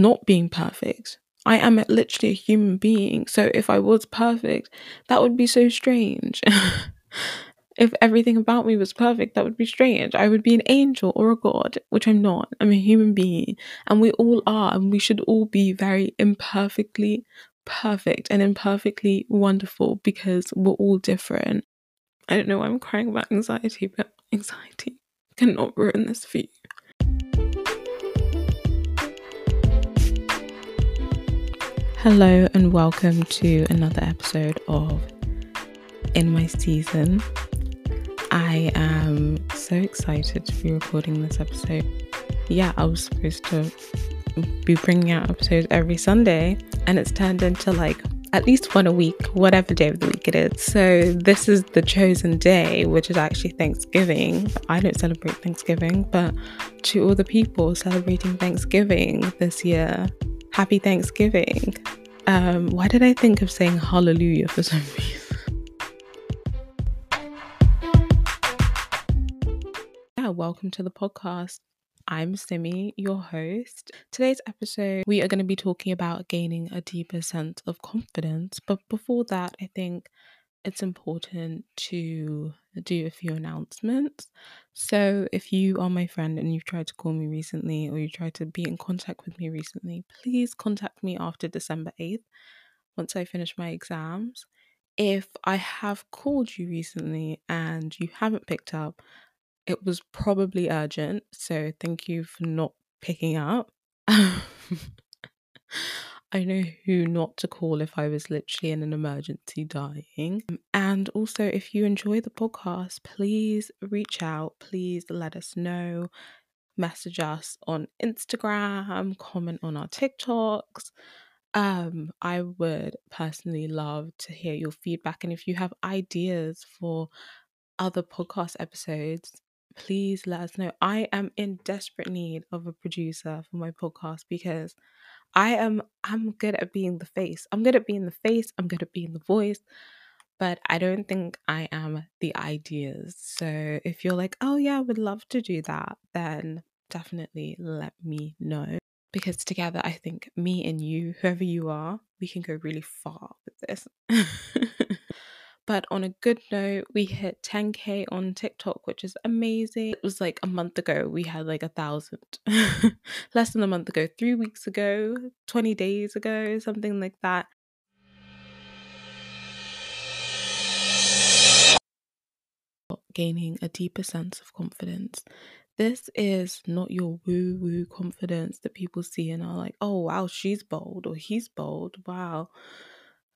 not being perfect. I am literally a human being. So if I was perfect, that would be so strange. if everything about me was perfect, that would be strange. I would be an angel or a god, which I'm not. I'm a human being. And we all are. And we should all be very imperfectly perfect and imperfectly wonderful because we're all different. I don't know why I'm crying about anxiety, but anxiety cannot ruin this for you. Hello, and welcome to another episode of In My Season. I am so excited to be recording this episode. Yeah, I was supposed to be bringing out episodes every Sunday, and it's turned into like at least one a week, whatever day of the week it is. So, this is the chosen day, which is actually Thanksgiving. I don't celebrate Thanksgiving, but to all the people celebrating Thanksgiving this year, happy Thanksgiving. Um, why did I think of saying hallelujah for some reason? yeah, welcome to the podcast. I'm Simi, your host. Today's episode, we are going to be talking about gaining a deeper sense of confidence. But before that, I think it's important to do a few announcements. So, if you are my friend and you've tried to call me recently or you tried to be in contact with me recently, please contact me after December 8th once I finish my exams. If I have called you recently and you haven't picked up, it was probably urgent. So, thank you for not picking up. I know who not to call if I was literally in an emergency dying. And also, if you enjoy the podcast, please reach out. Please let us know. Message us on Instagram, comment on our TikToks. Um, I would personally love to hear your feedback. And if you have ideas for other podcast episodes, please let us know. I am in desperate need of a producer for my podcast because I am I'm good at being the face. I'm good at being the face, I'm good at being the voice, but I don't think I am the ideas. So if you're like, "Oh yeah, I would love to do that," then definitely let me know because together I think me and you, whoever you are, we can go really far with this. But on a good note, we hit 10k on TikTok, which is amazing. It was like a month ago, we had like a thousand. Less than a month ago, three weeks ago, 20 days ago, something like that. Gaining a deeper sense of confidence. This is not your woo woo confidence that people see and are like, oh wow, she's bold or he's bold. Wow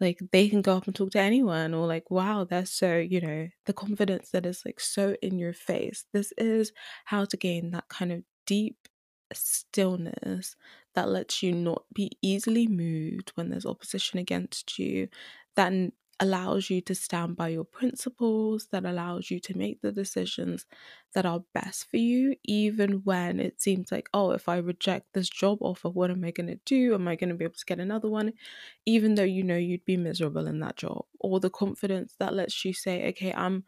like they can go up and talk to anyone or like wow that's so you know the confidence that is like so in your face. This is how to gain that kind of deep stillness that lets you not be easily moved when there's opposition against you that allows you to stand by your principles, that allows you to make the decisions that are best for you, even when it seems like, oh, if I reject this job offer, what am I going to do? Am I going to be able to get another one? Even though you know you'd be miserable in that job, or the confidence that lets you say, okay, I'm.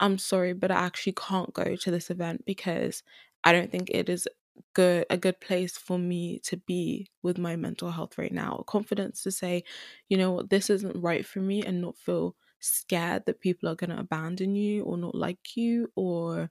I'm sorry, but I actually can't go to this event because I don't think it is good a good place for me to be with my mental health right now. Confidence to say you know what? This isn't right for me and not feel scared that people are going to abandon you or not like you or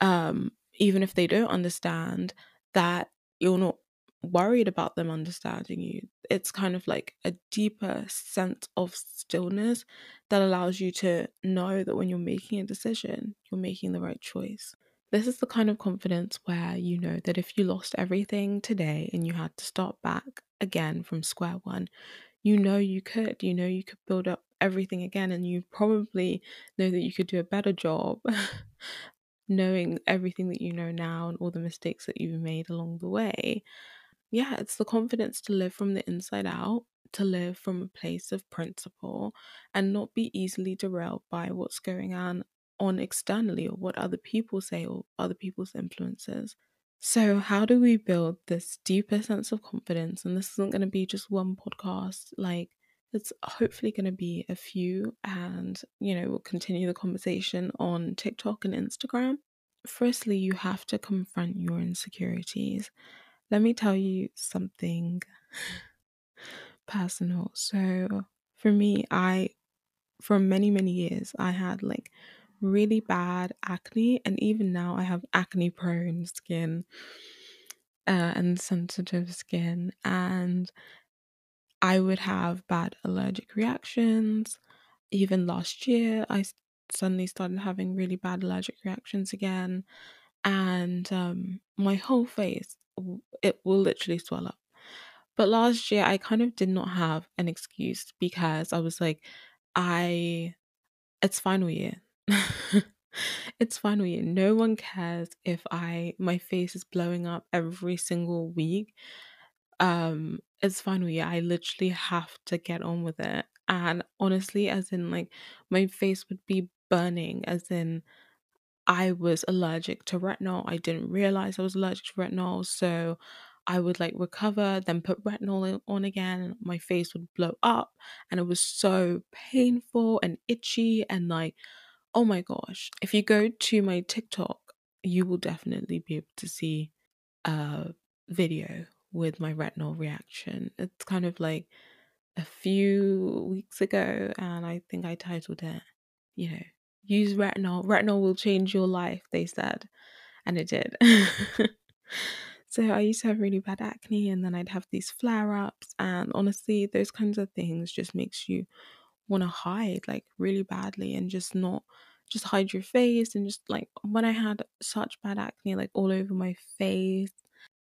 um even if they don't understand that you're not worried about them understanding you. It's kind of like a deeper sense of stillness that allows you to know that when you're making a decision you're making the right choice this is the kind of confidence where you know that if you lost everything today and you had to start back again from square one, you know you could. You know you could build up everything again, and you probably know that you could do a better job knowing everything that you know now and all the mistakes that you've made along the way. Yeah, it's the confidence to live from the inside out, to live from a place of principle, and not be easily derailed by what's going on on externally or what other people say or other people's influences. So, how do we build this deeper sense of confidence? And this isn't going to be just one podcast, like, it's hopefully going to be a few, and you know, we'll continue the conversation on TikTok and Instagram. Firstly, you have to confront your insecurities. let me tell you something personal. So, for me, I, for many, many years, I had like really bad acne, and even now I have acne prone skin uh, and sensitive skin. And I would have bad allergic reactions. Even last year, I suddenly started having really bad allergic reactions again. And um, my whole face, it will literally swell up. But last year, I kind of did not have an excuse because I was like, I, it's final year. it's year. No one cares if I, my face is blowing up every single week um it's year i literally have to get on with it and honestly as in like my face would be burning as in i was allergic to retinol i didn't realize i was allergic to retinol so i would like recover then put retinol on again and my face would blow up and it was so painful and itchy and like oh my gosh if you go to my tiktok you will definitely be able to see a video with my retinol reaction. It's kind of like a few weeks ago, and I think I titled it, you know, use retinol. Retinol will change your life, they said, and it did. so I used to have really bad acne, and then I'd have these flare ups, and honestly, those kinds of things just makes you want to hide like really badly and just not just hide your face and just like when I had such bad acne like all over my face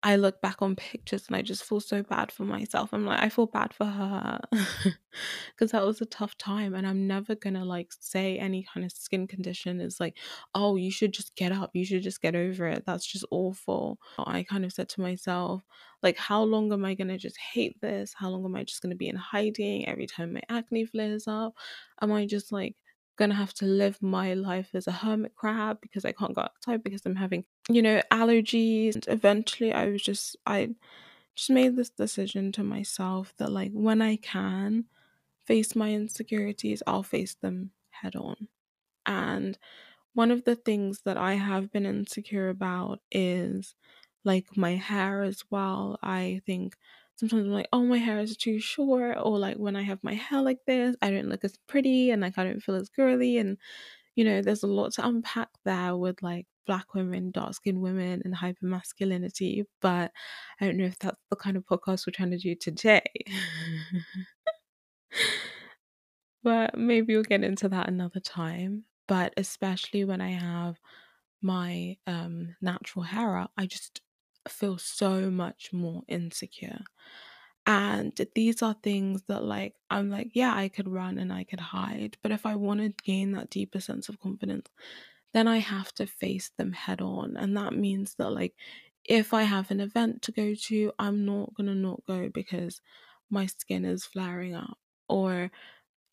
I look back on pictures and I just feel so bad for myself. I'm like, I feel bad for her because that was a tough time. And I'm never gonna like say any kind of skin condition is like, oh, you should just get up, you should just get over it. That's just awful. I kind of said to myself, like, how long am I gonna just hate this? How long am I just gonna be in hiding every time my acne flares up? Am I just like gonna have to live my life as a hermit crab because I can't go outside because I'm having, you know, allergies. And eventually I was just I just made this decision to myself that like when I can face my insecurities, I'll face them head on. And one of the things that I have been insecure about is like my hair as well. I think sometimes I'm like, oh, my hair is too short, or like when I have my hair like this, I don't look as pretty and like I don't feel as girly. And you know, there's a lot to unpack there with like black women, dark skinned women, and hyper masculinity. But I don't know if that's the kind of podcast we're trying to do today. but maybe we'll get into that another time. But especially when I have my um natural hair out, I just feel so much more insecure. And these are things that, like, I'm like, yeah, I could run and I could hide. But if I want to gain that deeper sense of confidence, then I have to face them head on. And that means that, like, if I have an event to go to, I'm not going to not go because my skin is flaring up. Or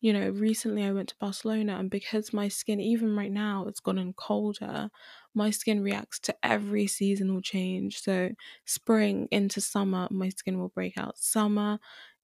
you know, recently I went to Barcelona and because my skin, even right now, it's gotten colder, my skin reacts to every seasonal change. So, spring into summer, my skin will break out. Summer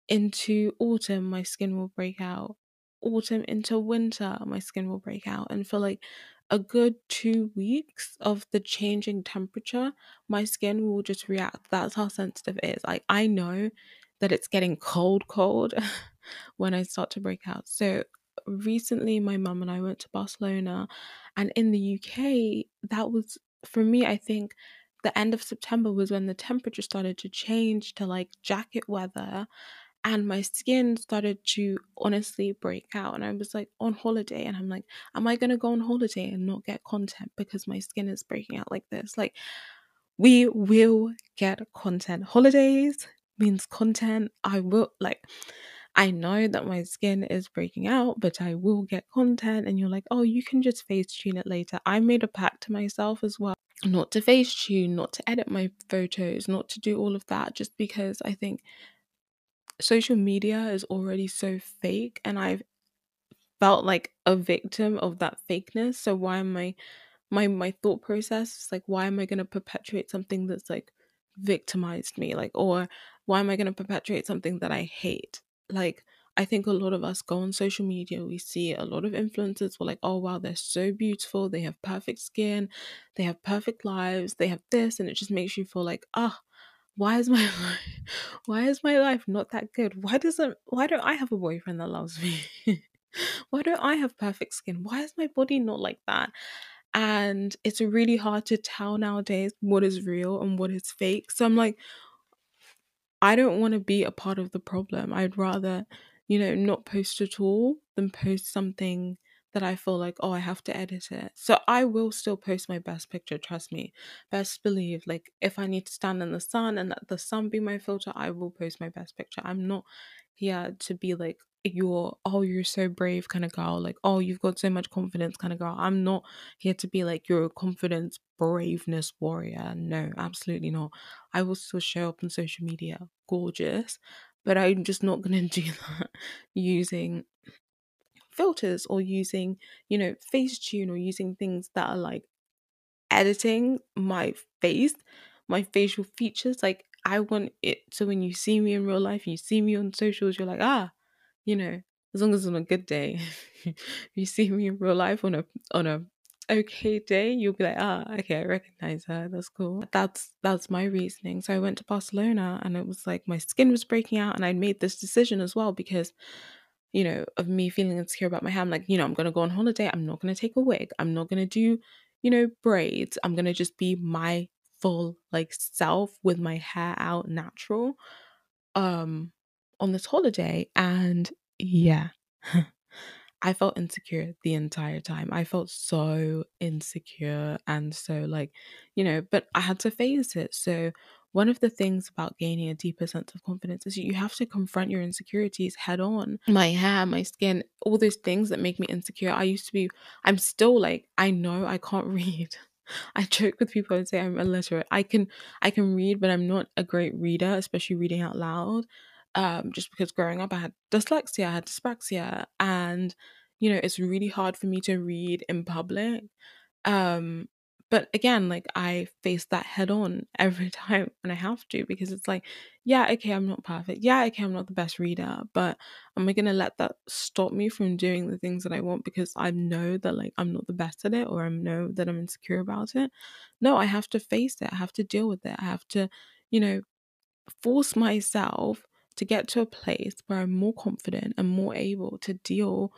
into autumn, my skin will break out. Autumn into winter, my skin will break out. And for like a good two weeks of the changing temperature, my skin will just react. That's how sensitive it is. Like, I know that it's getting cold, cold when I start to break out. So recently, my mum and I went to Barcelona, and in the UK, that was for me, I think the end of September was when the temperature started to change to like jacket weather and my skin started to honestly break out and i was like on holiday and i'm like am i going to go on holiday and not get content because my skin is breaking out like this like we will get content holidays means content. I will like I know that my skin is breaking out, but I will get content. And you're like, oh, you can just face tune it later. I made a pact to myself as well not to face tune, not to edit my photos, not to do all of that, just because I think social media is already so fake and I've felt like a victim of that fakeness. So why am I my my thought process is like why am I gonna perpetuate something that's like victimized me? Like or why am I going to perpetuate something that I hate? Like, I think a lot of us go on social media, we see a lot of influencers, we're like, oh wow, they're so beautiful, they have perfect skin, they have perfect lives, they have this, and it just makes you feel like, ah, oh, why is my life why is my life not that good? Why doesn't why don't I have a boyfriend that loves me? why don't I have perfect skin? Why is my body not like that? And it's really hard to tell nowadays what is real and what is fake. So I'm like, I don't want to be a part of the problem. I'd rather, you know, not post at all than post something that I feel like, oh, I have to edit it. So I will still post my best picture, trust me. Best believe, like, if I need to stand in the sun and let the sun be my filter, I will post my best picture. I'm not here to be like, you're oh you're so brave kind of girl like oh you've got so much confidence kind of girl i'm not here to be like you're a confidence braveness warrior no absolutely not i will still show up on social media gorgeous but i'm just not going to do that using filters or using you know facetune or using things that are like editing my face my facial features like i want it so when you see me in real life you see me on socials you're like ah you know, as long as it's on a good day, you see me in real life on a on a okay day, you'll be like, ah, okay, I recognize her. That's cool. That's that's my reasoning. So I went to Barcelona and it was like my skin was breaking out and I made this decision as well because you know, of me feeling insecure about my hair. I'm like, you know, I'm gonna go on holiday. I'm not gonna take a wig. I'm not gonna do, you know, braids. I'm gonna just be my full like self with my hair out natural. Um on this holiday and yeah I felt insecure the entire time. I felt so insecure and so like, you know, but I had to face it. So one of the things about gaining a deeper sense of confidence is you have to confront your insecurities head on. My hair, my skin, all those things that make me insecure. I used to be I'm still like I know I can't read. I joke with people and say I'm illiterate. I can I can read, but I'm not a great reader, especially reading out loud um, just because growing up I had dyslexia, I had dyspraxia, and you know it's really hard for me to read in public. Um, but again, like I face that head on every time and I have to because it's like, yeah, okay, I'm not perfect. Yeah, okay, I'm not the best reader, but am I gonna let that stop me from doing the things that I want because I know that like I'm not the best at it or I know that I'm insecure about it? No, I have to face it. I have to deal with it. I have to, you know, force myself to get to a place where I'm more confident and more able to deal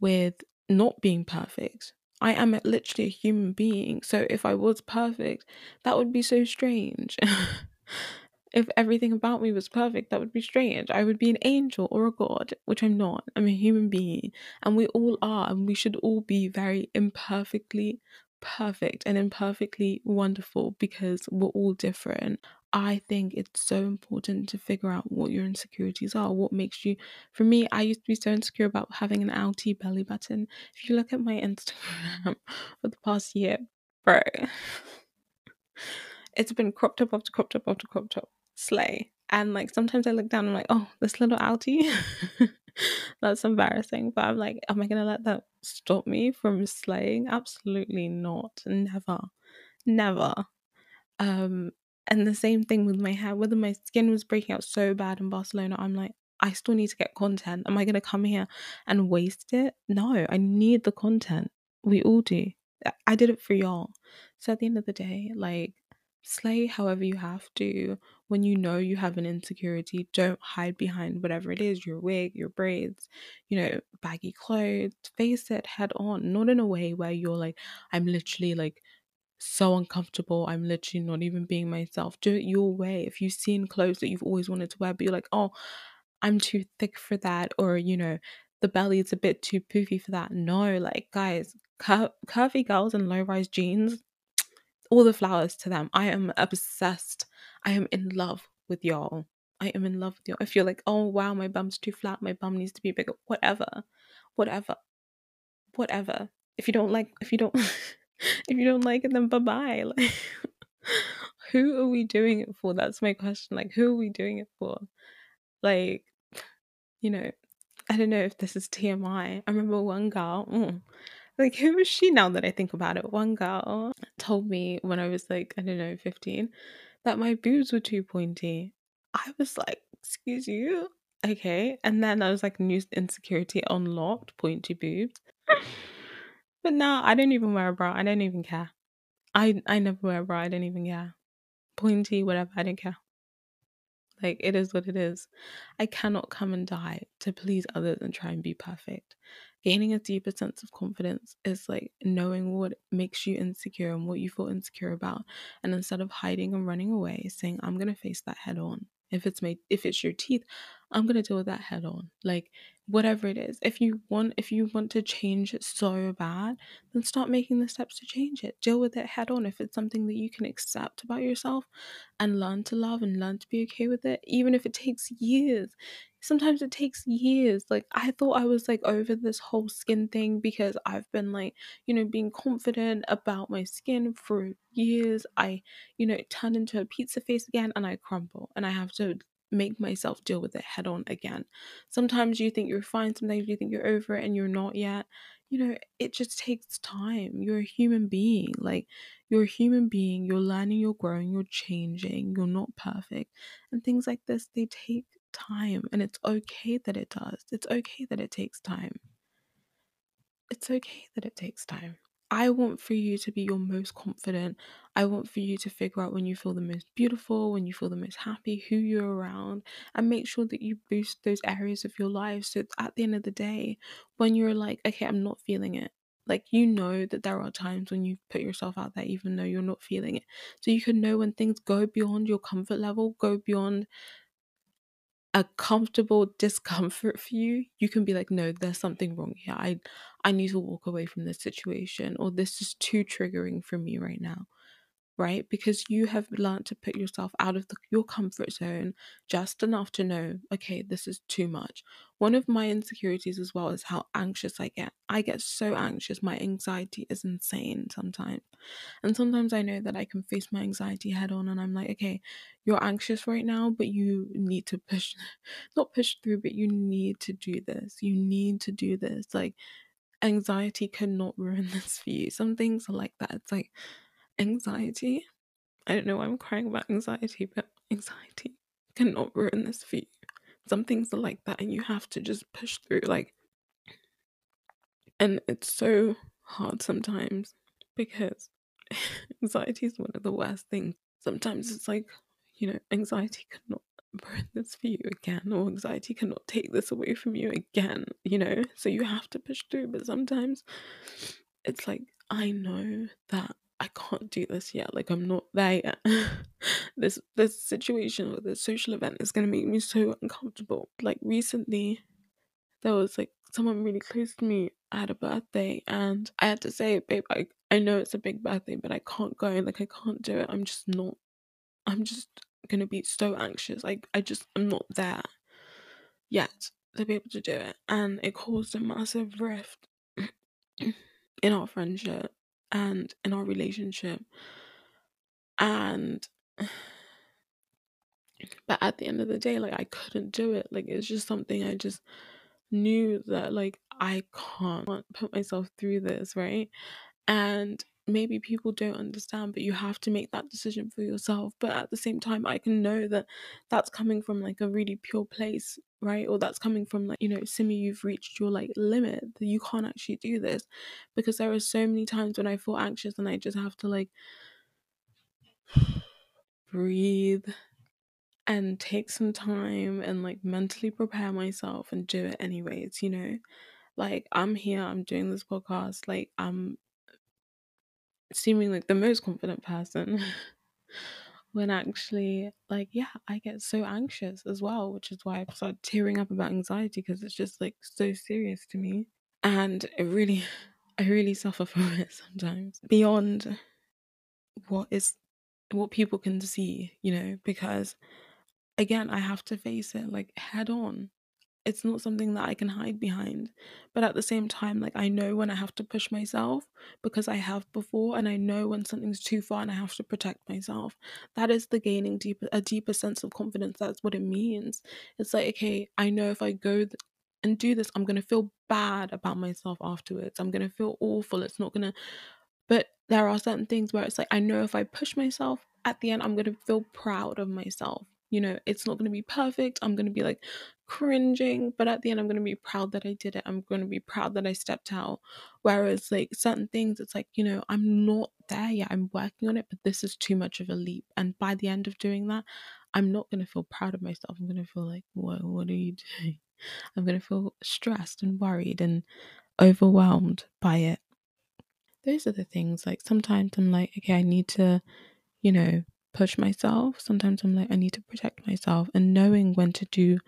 with not being perfect. I am literally a human being. So if I was perfect, that would be so strange. if everything about me was perfect, that would be strange. I would be an angel or a god, which I'm not. I'm a human being. And we all are. And we should all be very imperfectly perfect and imperfectly wonderful because we're all different. I think it's so important to figure out what your insecurities are, what makes you. For me, I used to be so insecure about having an outie belly button. If you look at my Instagram for the past year, bro, it's been cropped up after cropped up after cropped up. Slay. And like sometimes I look down and I'm like, oh, this little outie. That's embarrassing. But I'm like, am I gonna let that stop me from slaying? Absolutely not. Never. Never. Um and the same thing with my hair, whether my skin was breaking out so bad in Barcelona, I'm like, I still need to get content. Am I going to come here and waste it? No, I need the content. We all do. I did it for y'all. So at the end of the day, like, slay however you have to. When you know you have an insecurity, don't hide behind whatever it is your wig, your braids, you know, baggy clothes. Face it head on, not in a way where you're like, I'm literally like so uncomfortable. I'm literally not even being myself. Do it your way. If you've seen clothes that you've always wanted to wear, but you're like, oh, I'm too thick for that, or you know, the belly is a bit too poofy for that. No, like guys, cur- curvy girls and low rise jeans, all the flowers to them. I am obsessed. I am in love with y'all. I am in love with y'all. If you're like, oh wow, my bum's too flat, my bum needs to be bigger, whatever, whatever, whatever. If you don't like, if you don't. if you don't like it, then bye bye. Like, who are we doing it for? That's my question. Like, who are we doing it for? Like, you know, I don't know if this is TMI. I remember one girl, mm, like, who is she now that I think about it? One girl told me when I was like, I don't know, 15, that my boobs were too pointy. I was like, excuse you? Okay. And then I was like, new insecurity unlocked, pointy boobs. But now I don't even wear a bra. I don't even care. I I never wear a bra. I don't even care. Pointy, whatever. I don't care. Like, it is what it is. I cannot come and die to please others and try and be perfect. Gaining a deeper sense of confidence is like knowing what makes you insecure and what you feel insecure about. And instead of hiding and running away, saying, I'm to face that head on. If it's made, if it's your teeth, I'm to deal with that head on. Like, whatever it is. If you want if you want to change it so bad then start making the steps to change it. Deal with it head on. If it's something that you can accept about yourself and learn to love and learn to be okay with it even if it takes years. Sometimes it takes years. Like i thought i was like over this whole skin thing because i've been like you know being confident about my skin for years. I you know turn into a pizza face again and i crumble and i have to make myself deal with it head on again. Sometimes you think you're fine, sometimes you think you're over it and you're not yet. You know, it just takes time. You're a human being. Like, you're a human being. You're learning, you're growing, you're changing, you're not perfect. And things like this, they take time. And it's okay that it does. It's okay that it takes time. It's okay that it takes time. I want for you to be your most confident. I want for you to figure out when you feel the most beautiful, when you feel the most happy, who you're around, and make sure that you boost those areas of your life. So at the end of the day, when you're like, okay, I'm not feeling it, like you know that there are times when you put yourself out there even though you're not feeling it. So you can know when things go beyond your comfort level, go beyond a comfortable discomfort for you, you can be like, no, there's something wrong here. I I need to walk away from this situation, or this is too triggering for me right now right? Because you have learned to put yourself out of the, your comfort zone just enough to know, okay, this is too much. One of my insecurities as well is how anxious I get. I get so anxious. My anxiety is insane sometimes. And sometimes I know that I can face my anxiety head on and I'm like, okay, you're anxious right now, but you need to push, not push through, but you need to do this. You need to do this. Like, anxiety cannot ruin this for you. Some things are like that. It's like, anxiety. I don't know why I'm crying about anxiety, but anxiety cannot ruin this for you. Some things are like that, and you have to just push through. Like, and it's so hard sometimes because anxiety is one of the worst things. Sometimes it's like, you know, anxiety cannot ruin this for you again, or anxiety cannot take this away from you again, you know? So you have to push through, but sometimes it's like, I know that I can't do this yet. Like I'm not there yet. this this situation or this social event is gonna make me so uncomfortable. Like recently, there was like someone really close to me. I had a birthday and I had to say, babe, I I know it's a big birthday, but I can't go. Like I can't do it. I'm just not. I'm just gonna be so anxious. Like I just I'm not there yet to be able to do it, and it caused a massive rift in our friendship and in our relationship. And but at the end of the day, like I couldn't do it. Like it's just something I just knew that like I can't put myself through this, right? And maybe people don't understand, but you have to make that decision for yourself. But at the same time, I can know that that's coming from like a really pure place, right? Or that's coming from like, you know, Simi, you've reached your like limit you can't actually do this. Because there are so many times when I feel anxious and I just have to like breathe and take some time and like mentally prepare myself and do it anyways, you know? Like I'm here, I'm doing this podcast, like I'm seeming like the most confident person when actually like yeah i get so anxious as well which is why i started tearing up about anxiety because it's just like so serious to me. And it really i really suffer from it sometimes. Beyond what is what people can see you know because again i have to face it like head on it's not something that I can hide behind. But at the same time, like I know when I have to push myself because I have before, and I know when something's too far and I have to protect myself. That is the gaining deeper a deeper sense of confidence. That's what it means. It's like okay, I know if I go th- and do this, I'm gonna feel bad about myself afterwards. I'm gonna feel awful. It's not gonna. But there are certain things where it's like I know if I push myself at the end, I'm gonna feel proud of myself you know, it's not going to be perfect. I'm going to be like cringing, but at the end, I'm going to be proud that I did it. I'm going to be proud that I stepped out. Whereas, like, certain things, it's like, you know, I'm not there yet. I'm working on it, but this is too much of a leap. And by the end of doing that, I'm not going to feel proud of myself. I'm going to feel like, what, what are you doing? I'm going to feel stressed and worried and overwhelmed by it. Those are the things like sometimes I'm like, okay, I need to, you know, push myself. Sometimes I'm like, I need to protect myself. And knowing when to do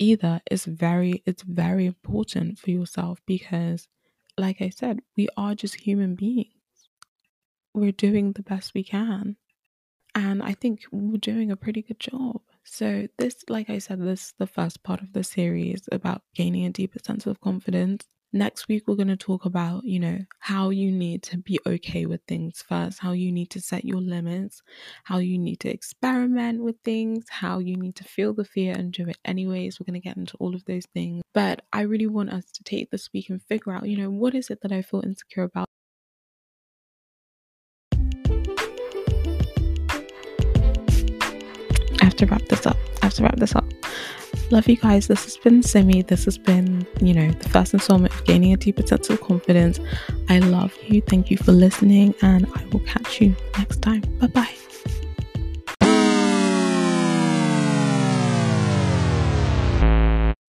either is very, it's very important for yourself because, like I said, we are just human beings. We're doing the best we can. And I think we're doing a pretty good job. So, this, like I said, this is the first part of the series about gaining a deeper sense of confidence. Next week, we're going to talk about, you know, how you need to be okay with things first, how you need to set your limits, how you need to experiment with things, how you need to feel the fear and do it anyways. We're going to get into all of those things. But I really want us to take this week and figure out, you know, what is it that I feel insecure about? I have to wrap this up. Have to wrap this up. Love you guys. This has been Simi. This has been, you know, the first installment of gaining a deeper sense of confidence. I love you. Thank you for listening, and I will catch you next time. Bye bye.